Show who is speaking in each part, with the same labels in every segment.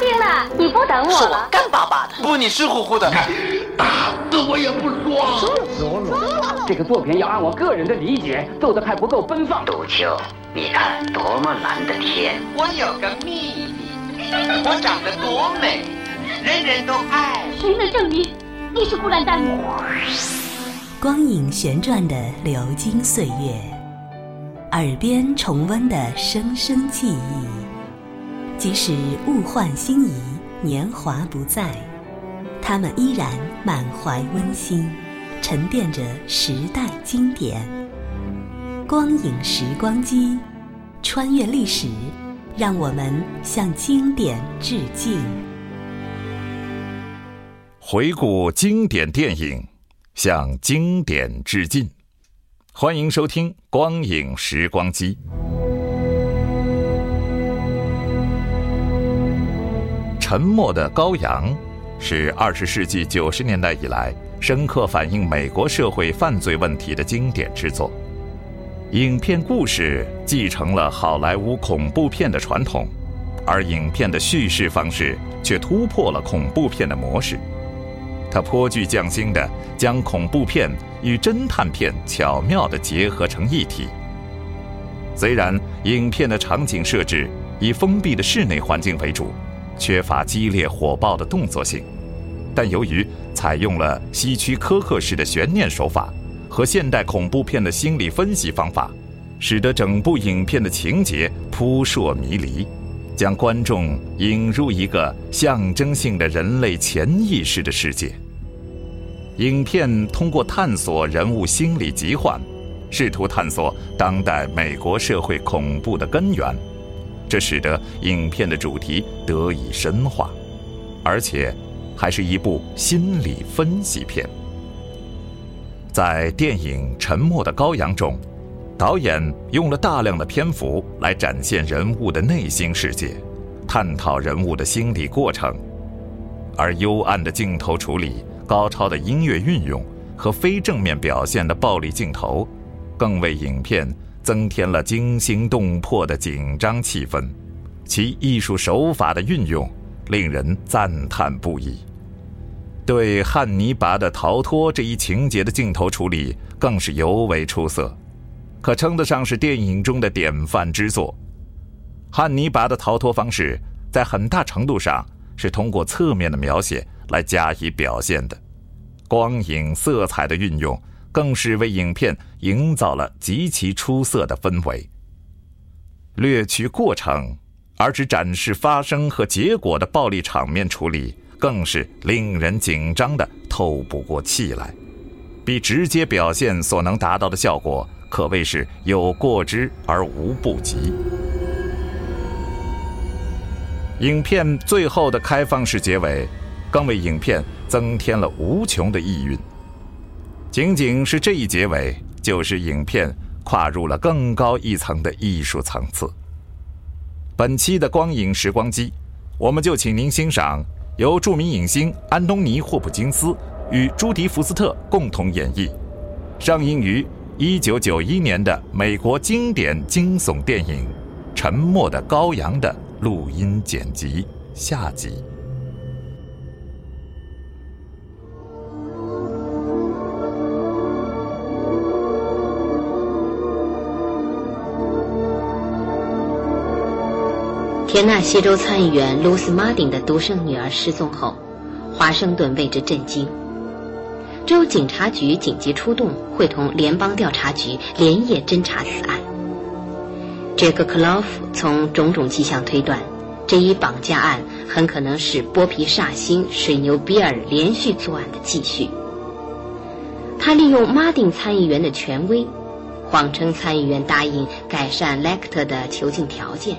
Speaker 1: 兵了，你不等我
Speaker 2: 是我？干巴巴的。
Speaker 3: 不，你湿乎乎的。
Speaker 4: 看打死我也不说。
Speaker 5: 这个作品要按我个人的理解做的还不够奔放。
Speaker 6: 杜秋，你看多么蓝的天！
Speaker 7: 我有个秘密，我长得多美，人人都爱。
Speaker 1: 谁能证明你是布兰丹？
Speaker 8: 光影旋转的流金岁月，耳边重温的声声记忆。即使物换星移，年华不再，他们依然满怀温馨，沉淀着时代经典。光影时光机，穿越历史，让我们向经典致敬。
Speaker 9: 回顾经典电影，向经典致敬。欢迎收听《光影时光机》。《沉默的羔羊》是二十世纪九十年代以来深刻反映美国社会犯罪问题的经典之作。影片故事继承了好莱坞恐怖片的传统，而影片的叙事方式却突破了恐怖片的模式。它颇具匠心地将恐怖片与侦探片巧妙地结合成一体。虽然影片的场景设置以封闭的室内环境为主，缺乏激烈火爆的动作性，但由于采用了希区柯克式的悬念手法和现代恐怖片的心理分析方法，使得整部影片的情节扑朔迷离，将观众引入一个象征性的人类潜意识的世界。影片通过探索人物心理疾患，试图探索当代美国社会恐怖的根源。这使得影片的主题得以深化，而且还是一部心理分析片。在电影《沉默的羔羊》中，导演用了大量的篇幅来展现人物的内心世界，探讨人物的心理过程，而幽暗的镜头处理、高超的音乐运用和非正面表现的暴力镜头，更为影片。增添了惊心动魄的紧张气氛，其艺术手法的运用令人赞叹不已。对汉尼拔的逃脱这一情节的镜头处理更是尤为出色，可称得上是电影中的典范之作。汉尼拔的逃脱方式在很大程度上是通过侧面的描写来加以表现的，光影色彩的运用。更是为影片营造了极其出色的氛围。略去过程而只展示发生和结果的暴力场面处理，更是令人紧张的透不过气来，比直接表现所能达到的效果可谓是有过之而无不及。影片最后的开放式结尾，更为影片增添了无穷的意蕴。仅仅是这一结尾，就是影片跨入了更高一层的艺术层次。本期的光影时光机，我们就请您欣赏由著名影星安东尼·霍普金斯与朱迪·福斯特共同演绎，上映于1991年的美国经典惊悚电影《沉默的羔羊》的录音剪辑下集。
Speaker 10: 田纳西州参议员露丝·马丁的独生女儿失踪后，华盛顿为之震惊。州警察局紧急出动，会同联邦调查局连夜侦查此案。杰克·克劳夫从种种迹象推断，这一绑架案很可能是剥皮煞星水牛比尔连续作案的继续。他利用马丁参议员的权威，谎称参议员答应改善莱克特的囚禁条件。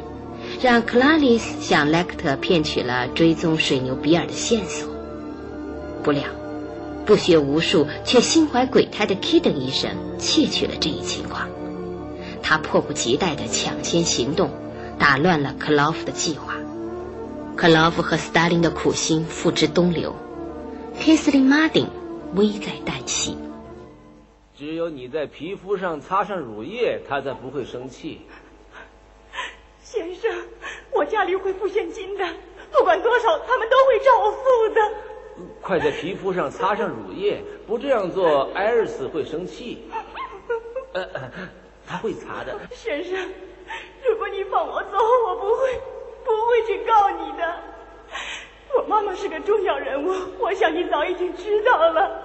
Speaker 10: 让克拉丽丝向莱克特骗取了追踪水牛比尔的线索，不料不学无术却心怀鬼胎的 Kiden 医生窃取了这一情况，他迫不及待地抢先行动，打乱了克劳夫的计划。克劳夫和斯大林的苦心付之东流，凯瑟琳·马丁危在旦夕。
Speaker 11: 只有你在皮肤上擦上乳液，他才不会生气。
Speaker 12: 先生，我家里会付现金的，
Speaker 2: 不管多少，他们都会照付的。
Speaker 11: 快在皮肤上擦上乳液，不这样做，艾尔斯会生气。呃，他会擦的。
Speaker 2: 先生，如果你放我走，我不会，不会去告你的。我妈妈是个重要人物，我想你早已经知道了。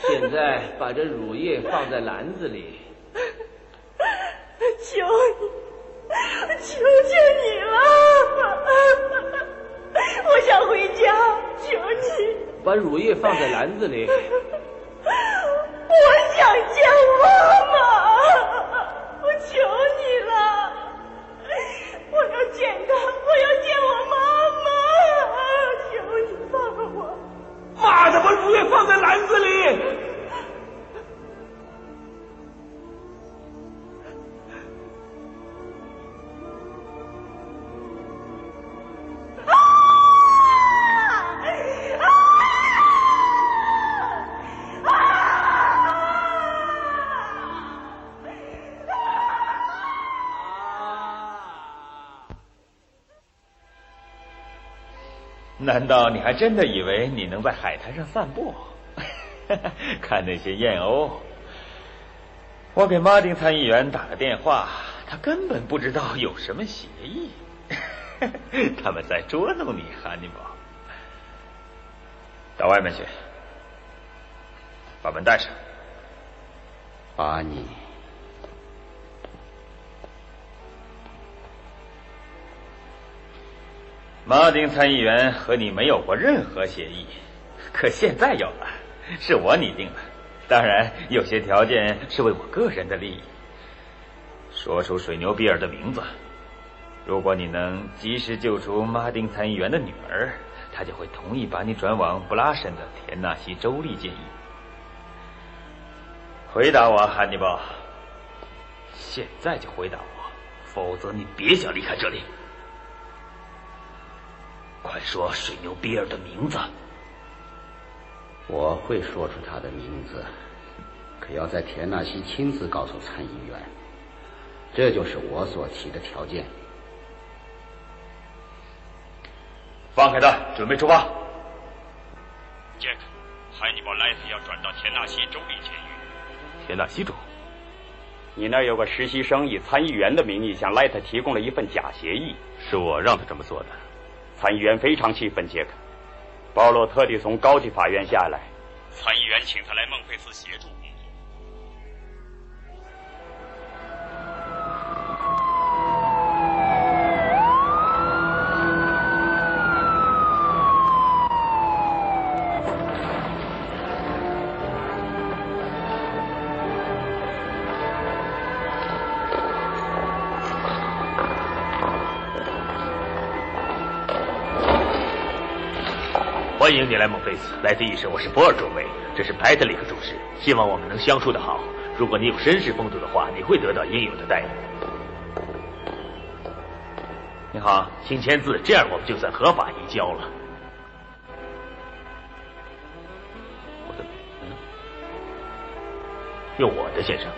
Speaker 11: 现在把这乳液放在篮子里。
Speaker 2: 求你，求求你了！我想回家，求你
Speaker 11: 把乳液放在篮子里。
Speaker 2: 我想见妈妈，我求你了，我要见她，我要见我妈妈，求你放我！
Speaker 11: 妈的，把乳液放在篮子里。
Speaker 3: 难道你还真的以为你能在海滩上散步，看那些燕鸥？我给马丁参议员打个电话，他根本不知道有什么协议，他们在捉弄你，哈尼拔。到外面去，把门带上。
Speaker 6: 把你。
Speaker 3: 马丁参议员和你没有过任何协议，可现在有了，是我拟定的。当然，有些条件是为我个人的利益。说出水牛比尔的名字，如果你能及时救出马丁参议员的女儿，他就会同意把你转往布拉什的田纳西州立监狱。回答我，汉尼拔，现在就回答我，否则你别想离开这里。快说水牛比尔的名字！
Speaker 6: 我会说出他的名字，可要在田纳西亲自告诉参议员。这就是我所提的条件。
Speaker 3: 放开他，准备出发。
Speaker 12: 杰克，汉尼拔莱斯要转到田纳西州立监狱。
Speaker 3: 田纳西州？
Speaker 12: 你那儿有个实习生以参议员的名义向莱特提供了一份假协议，
Speaker 3: 是我让他这么做的。
Speaker 12: 参议员非常气愤，杰克。保罗特地从高级法院下来，
Speaker 3: 参议员请他来孟菲斯协助工作。欢迎你来孟菲斯，莱特医生，我是博尔中尉，这是派特里克主事，希望我们能相处的好。如果你有绅士风度的话，你会得到应有的待遇。你好，请签字，这样我们就算合法移交了。我的，嗯，用我的，先生。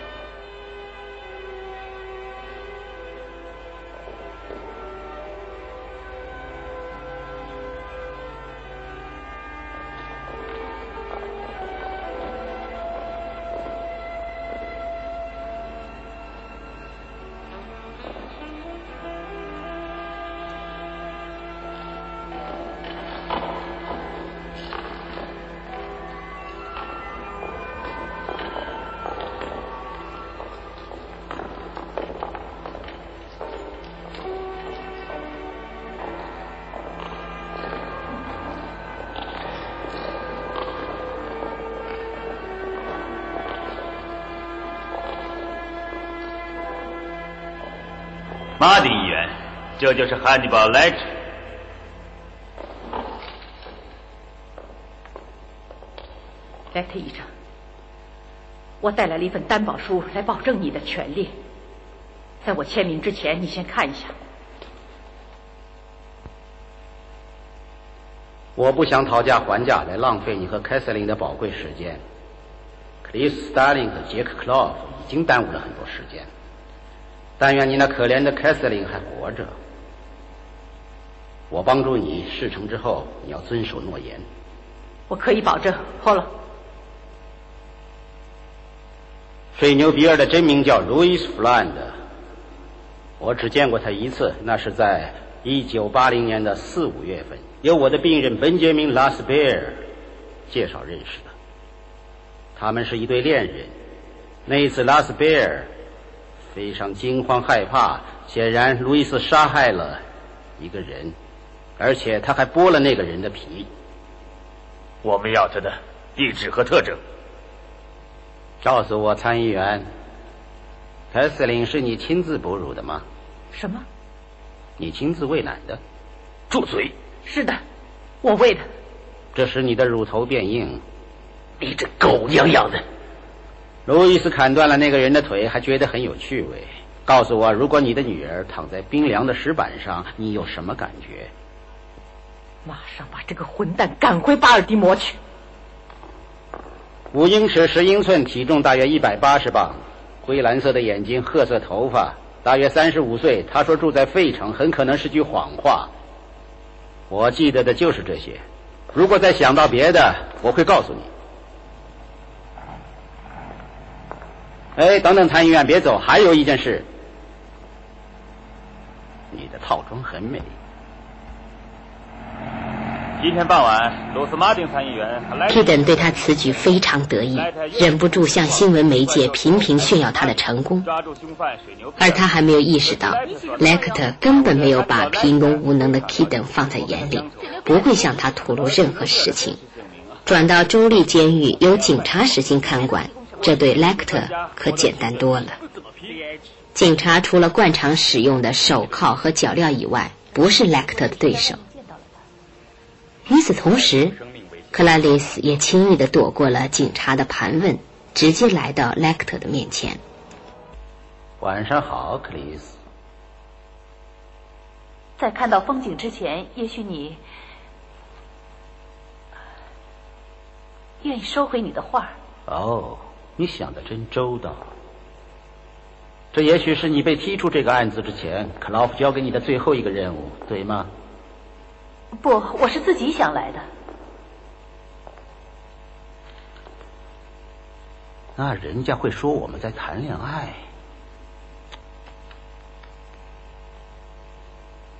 Speaker 3: 马的议员，这就是汉尼拔·莱特。
Speaker 13: 莱特医生，我带来了一份担保书来保证你的权利。在我签名之前，你先看一下。
Speaker 6: 我不想讨价还价来浪费你和凯瑟琳的宝贵时间。克里斯·斯大林和杰克·克劳夫已经耽误了很多时间。但愿你那可怜的凯瑟琳还活着。我帮助你事成之后，你要遵守诺言。
Speaker 13: 我可以保证。好了，
Speaker 6: 水牛比尔的真名叫 Louis Fland，，我只见过他一次，那是在一九八零年的四五月份，由我的病人本杰明·拉斯贝尔介绍认识的。他们是一对恋人。那一次，拉斯贝尔非常惊慌害怕，显然路易斯杀害了一个人，而且他还剥了那个人的皮。
Speaker 12: 我们要他的地址和特征。
Speaker 6: 告诉我，参议员，凯瑟琳是你亲自哺乳的吗？
Speaker 13: 什么？
Speaker 6: 你亲自喂奶的？
Speaker 12: 住嘴！
Speaker 13: 是的，我喂的。
Speaker 6: 这使你的乳头变硬。
Speaker 12: 你这狗娘养的！
Speaker 6: 路易斯砍断了那个人的腿，还觉得很有趣味。告诉我，如果你的女儿躺在冰凉的石板上，你有什么感觉？
Speaker 13: 马上把这个混蛋赶回巴尔的摩去。
Speaker 6: 五英尺十英寸，体重大约一百八十磅，灰蓝色的眼睛，褐色头发，大约三十五岁。他说住在费城，很可能是句谎话。我记得的就是这些。如果再想到别的，我会告诉你。哎，等等，参议员，别走，还有一件事。你的套装很美。
Speaker 3: 今天傍晚，罗斯马丁参议员
Speaker 10: 皮登对他此举非常得意，忍不住向新闻媒介频频炫耀他的成功。而他还没有意识到，莱克特根本没有把平庸无能的皮登放在眼里，不会向他吐露任何事情。转到州立监狱，由警察实行看管。这对莱克特可简单多了。警察除了惯常使用的手铐和脚镣以外，不是莱克特的对手。与此同时，克拉丽丝也轻易的躲过了警察的盘问，直接来到莱克特的面前。
Speaker 6: 晚上好，克里斯。
Speaker 13: 在看到风景之前，也许你愿意收回你的画。
Speaker 6: 哦。你想的真周到。这也许是你被踢出这个案子之前，克劳夫交给你的最后一个任务，对吗？
Speaker 13: 不，我是自己想来的。
Speaker 6: 那人家会说我们在谈恋爱。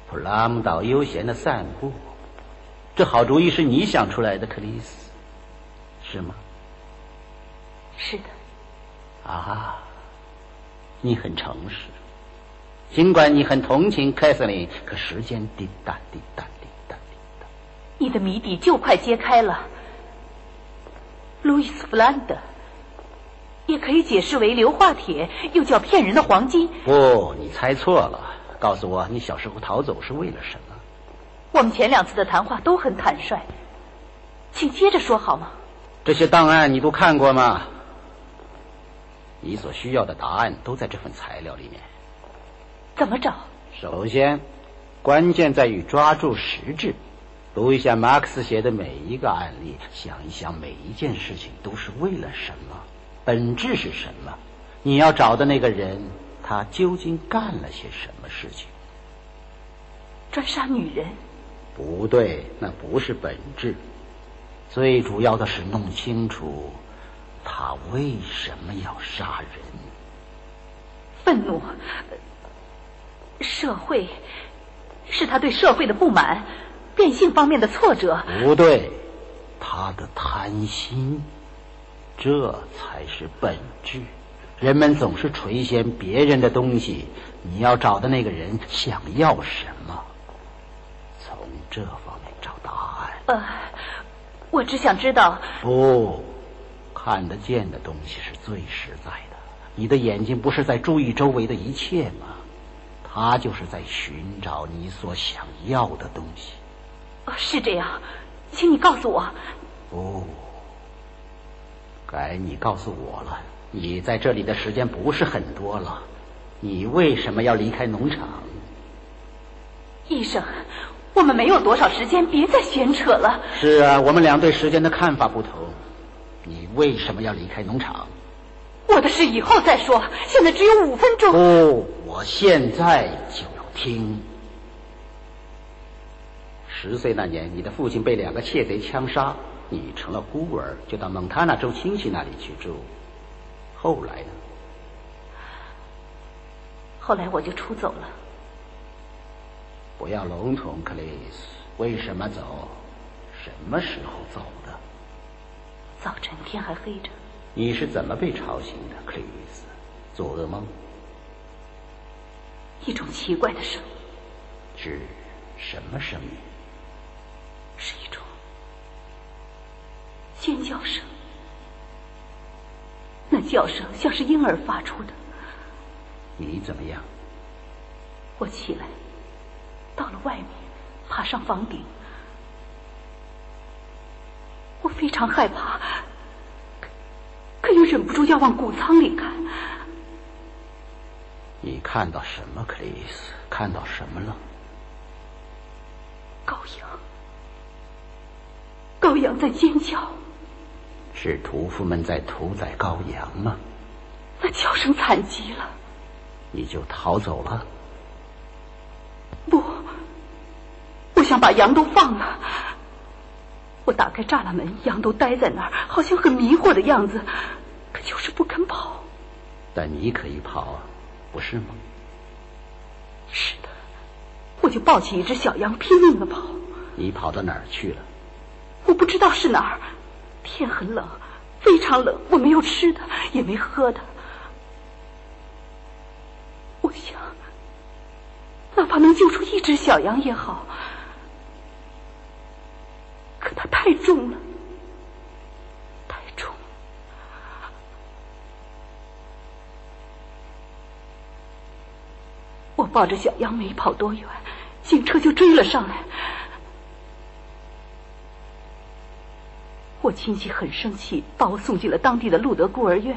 Speaker 6: 普拉姆岛悠闲的散步，这好主意是你想出来的，克里斯，是吗？
Speaker 13: 是的，
Speaker 6: 啊，你很诚实。尽管你很同情凯瑟琳，可时间滴答滴答滴答滴答。
Speaker 13: 你的谜底就快揭开了。路易斯·弗兰德，也可以解释为硫化铁，又叫骗人的黄金。
Speaker 6: 不，你猜错了。告诉我，你小时候逃走是为了什么？
Speaker 13: 我们前两次的谈话都很坦率，请接着说好吗？
Speaker 6: 这些档案你都看过吗？你所需要的答案都在这份材料里面。
Speaker 13: 怎么找？
Speaker 6: 首先，关键在于抓住实质，读一下马克思写的每一个案例，想一想每一件事情都是为了什么，本质是什么？你要找的那个人，他究竟干了些什么事情？
Speaker 13: 专杀女人？
Speaker 6: 不对，那不是本质。最主要的是弄清楚。他为什么要杀人？
Speaker 13: 愤怒，社会是他对社会的不满，变性方面的挫折。
Speaker 6: 不对，他的贪心，这才是本质。人们总是垂涎别人的东西，你要找的那个人想要什么？从这方面找答案。
Speaker 13: 呃，我只想知道。
Speaker 6: 不。看得见的东西是最实在的。你的眼睛不是在注意周围的一切吗？它就是在寻找你所想要的东西。
Speaker 13: 哦，是这样，请你告诉我。
Speaker 6: 哦，该你告诉我了。你在这里的时间不是很多了。你为什么要离开农场？
Speaker 13: 医生，我们没有多少时间，别再闲扯了。
Speaker 6: 是啊，我们俩对时间的看法不同。你为什么要离开农场？
Speaker 13: 我的事以后再说，现在只有五分钟。
Speaker 6: 不，我现在就要听。十岁那年，你的父亲被两个窃贼枪杀，你成了孤儿，就到蒙塔纳州亲戚那里去住。后来呢？
Speaker 13: 后来我就出走了。
Speaker 6: 不要笼统，克里斯。为什么走？什么时候走的？
Speaker 13: 早晨天还黑着。
Speaker 6: 你是怎么被吵醒的，克里斯？做噩梦？
Speaker 13: 一种奇怪的声音。
Speaker 6: 是什么声音？
Speaker 13: 是一种尖叫声。那叫声像是婴儿发出的。
Speaker 6: 你怎么样？
Speaker 13: 我起来，到了外面，爬上房顶。我非常害怕，可又忍不住要往谷仓里看。
Speaker 6: 你看到什么，克里斯？看到什么了？
Speaker 13: 羔羊，羔羊在尖叫。
Speaker 6: 是屠夫们在屠宰羔羊吗？
Speaker 13: 那叫声惨极了。
Speaker 6: 你就逃走了？
Speaker 13: 不，我想把羊都放了。我打开栅栏门，羊都待在那儿，好像很迷惑的样子，可就是不肯跑。
Speaker 6: 但你可以跑啊，不是吗？
Speaker 13: 是的，我就抱起一只小羊，拼命的跑。
Speaker 6: 你跑到哪儿去了？
Speaker 13: 我不知道是哪儿。天很冷，非常冷。我没有吃的，也没喝的。我想，哪怕能救出一只小羊也好。可它太重了，太重。我抱着小羊没跑多远，警车就追了上来。我亲戚很生气，把我送进了当地的路德孤儿院。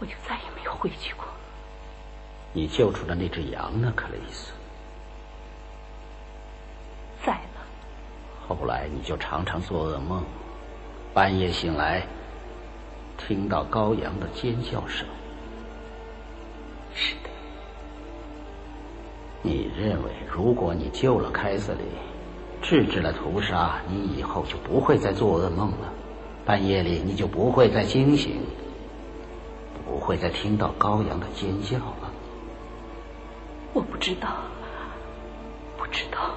Speaker 13: 我就再也没有回去过。
Speaker 6: 你救出的那只羊呢，克雷斯？
Speaker 13: 在了。
Speaker 6: 后来你就常常做噩梦，半夜醒来，听到羔羊的尖叫声。
Speaker 13: 是的。
Speaker 6: 你认为，如果你救了凯瑟琳？制止了屠杀，你以后就不会再做噩梦了。半夜里你就不会再惊醒，不会再听到羔羊的尖叫了。
Speaker 13: 我不知道，不知道。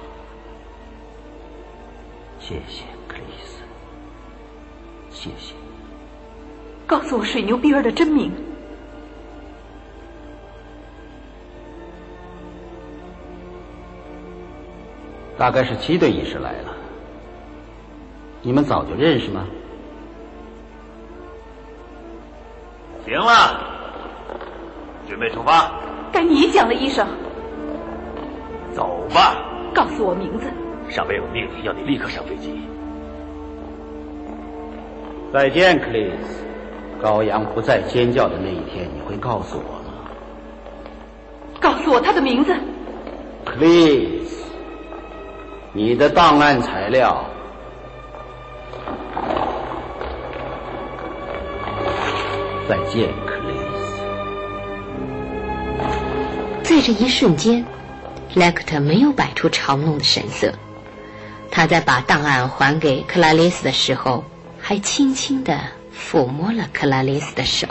Speaker 6: 谢谢，克里斯。谢谢。
Speaker 13: 告诉我水牛比尔的真名。
Speaker 6: 大概是七队医师来了，你们早就认识吗？
Speaker 12: 行了，准备出发。
Speaker 13: 该你讲了，医生。
Speaker 12: 走吧。
Speaker 13: 告诉我名字。
Speaker 12: 上面有命令，要你立刻上飞机。
Speaker 6: 再见，克里斯。羔羊不再尖叫的那一天，你会告诉我吗？
Speaker 13: 告诉我他的名字。
Speaker 6: 克里斯。你的档案材料。再见，克里斯。
Speaker 10: 在这一瞬间，莱克特没有摆出嘲弄的神色。他在把档案还给克拉丽丝的时候，还轻轻的抚摸了克拉丽丝的手。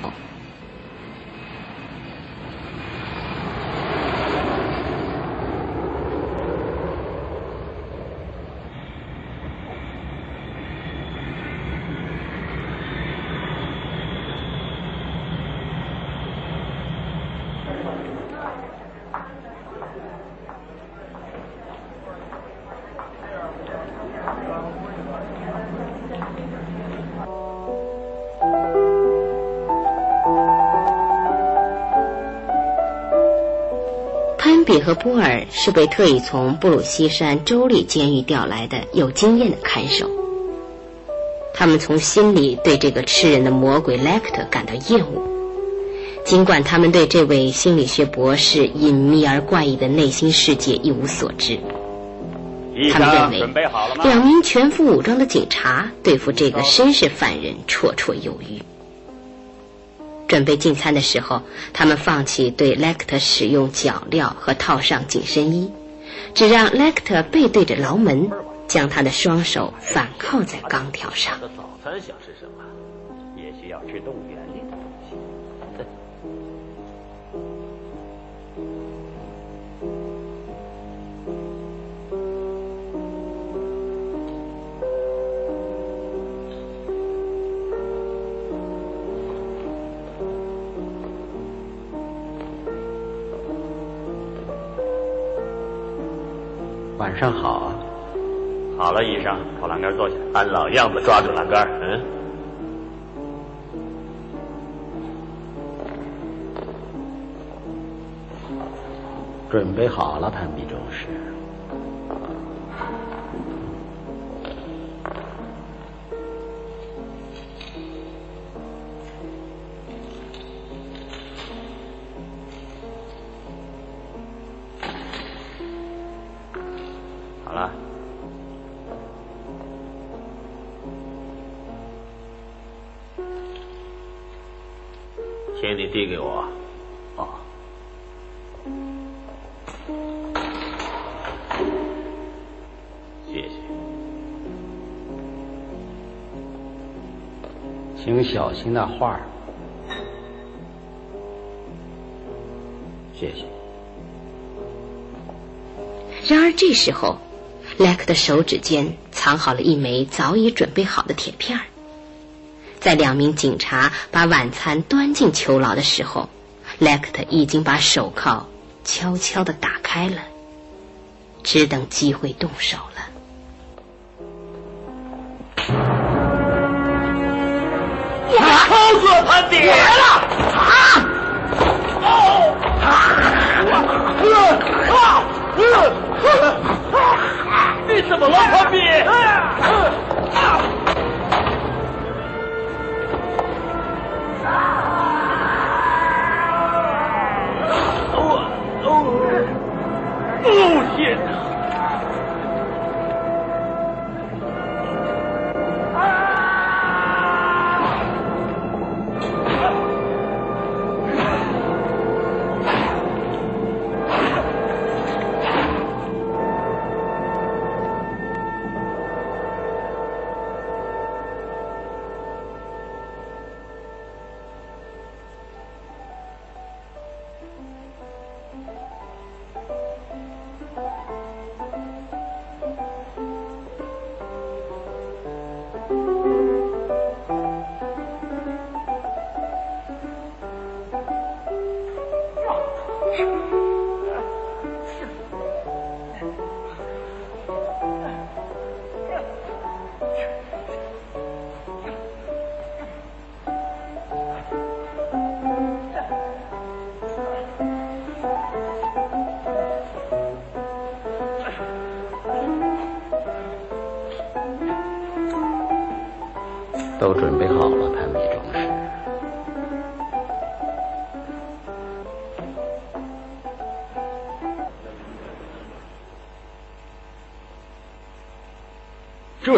Speaker 10: 和波尔是被特意从布鲁西山州立监狱调来的有经验的看守。他们从心里对这个吃人的魔鬼莱克特感到厌恶，尽管他们对这位心理学博士隐秘而怪异的内心世界一无所知。他们认为，两名全副武装的警察对付这个绅士犯人绰绰有余。准备进餐的时候，他们放弃对莱克特使用脚镣和套上紧身衣，只让莱克特背对着牢门，将他的双手反靠在钢条上。
Speaker 14: 早餐想吃什么？
Speaker 15: 也许要吃动物
Speaker 6: 晚上好啊。
Speaker 15: 好了，医生，靠栏杆坐下，按老样子抓住栏杆。嗯。
Speaker 6: 准备好了，潘比中士。
Speaker 14: 请
Speaker 6: 小心那画儿。谢谢。
Speaker 10: 然而这时候，莱克的手指间藏好了一枚早已准备好的铁片儿。在两名警察把晚餐端进囚牢的时候，莱克特已经把手铐悄悄地打开了，只等机会动手了。
Speaker 16: 怎么了，潘比？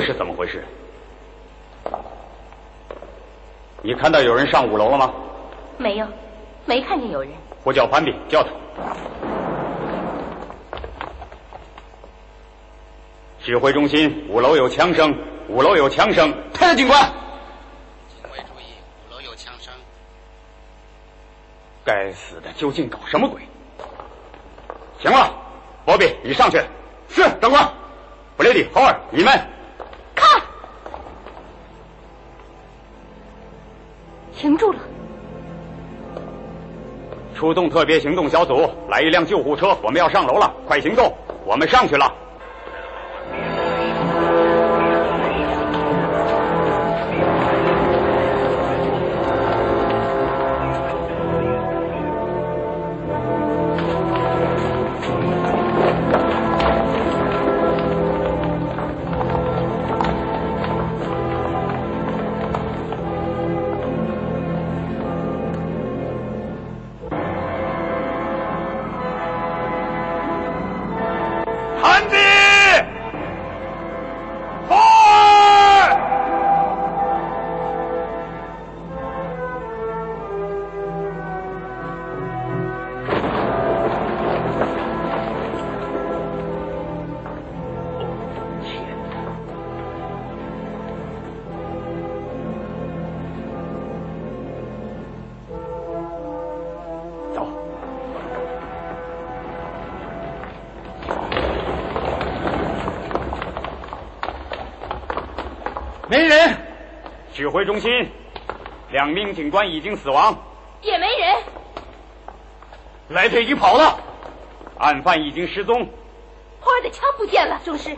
Speaker 12: 是怎么回事？你看到有人上五楼了吗？
Speaker 1: 没有，没看见有人。
Speaker 12: 我叫潘比，叫他。指挥中心，五楼有枪声，五楼有枪声。太太警官，
Speaker 6: 警卫注意，五楼有枪声。
Speaker 12: 该死的，究竟搞什么鬼？行了，波比，你上去。是，长官。布雷迪、豪尔，你们
Speaker 1: 停住了。
Speaker 12: 出动特别行动小组，来一辆救护车，我们要上楼了，快行动！我们上去了。指挥中心，两名警官已经死亡。
Speaker 1: 也没人。
Speaker 17: 莱特已经跑了。
Speaker 12: 案犯已经失踪。
Speaker 1: 霍尔的枪不见了，中士。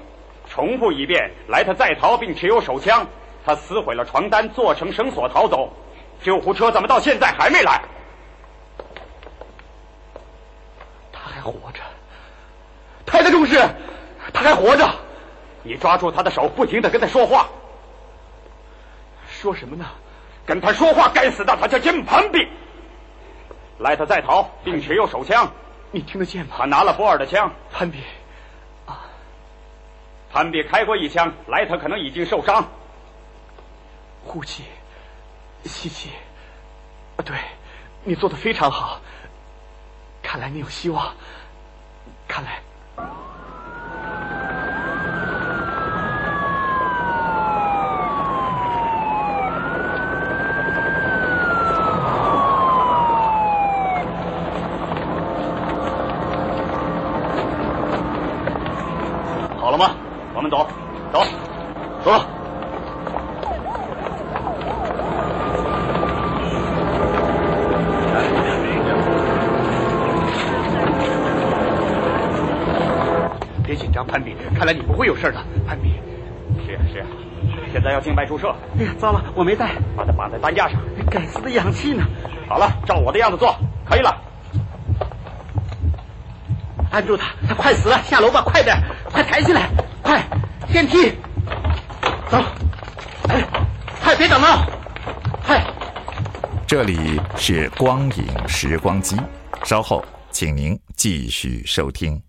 Speaker 12: 重复一遍，莱特在逃并持有手枪，他撕毁了床单，做成绳索逃走。救护车怎么到现在还没来？
Speaker 17: 他还活着，太太中士，他还活着。
Speaker 12: 你抓住他的手，不停的跟他说话。
Speaker 17: 说什么呢？
Speaker 12: 跟他说话！该死的，他叫金盘比。莱特在逃，并且有手枪。
Speaker 17: 你听得见吗？
Speaker 12: 他拿了波尔的枪。
Speaker 17: 潘比，
Speaker 12: 啊，潘比开过一枪，莱特可能已经受伤。
Speaker 17: 呼气，吸气。啊，对，你做的非常好。看来你有希望。看来。会有事的，潘比。
Speaker 12: 是呀是呀，现在要静脉注射。
Speaker 17: 哎呀，糟了，我没带，
Speaker 12: 把它绑在担架上。
Speaker 17: 该死的氧气呢！
Speaker 12: 好了，照我的样子做，可以了。
Speaker 17: 按住他，他快死了！下楼吧，快点，快抬起来，快，电梯，走，哎，快别等了，快！
Speaker 9: 这里是光影时光机，稍后请您继续收听。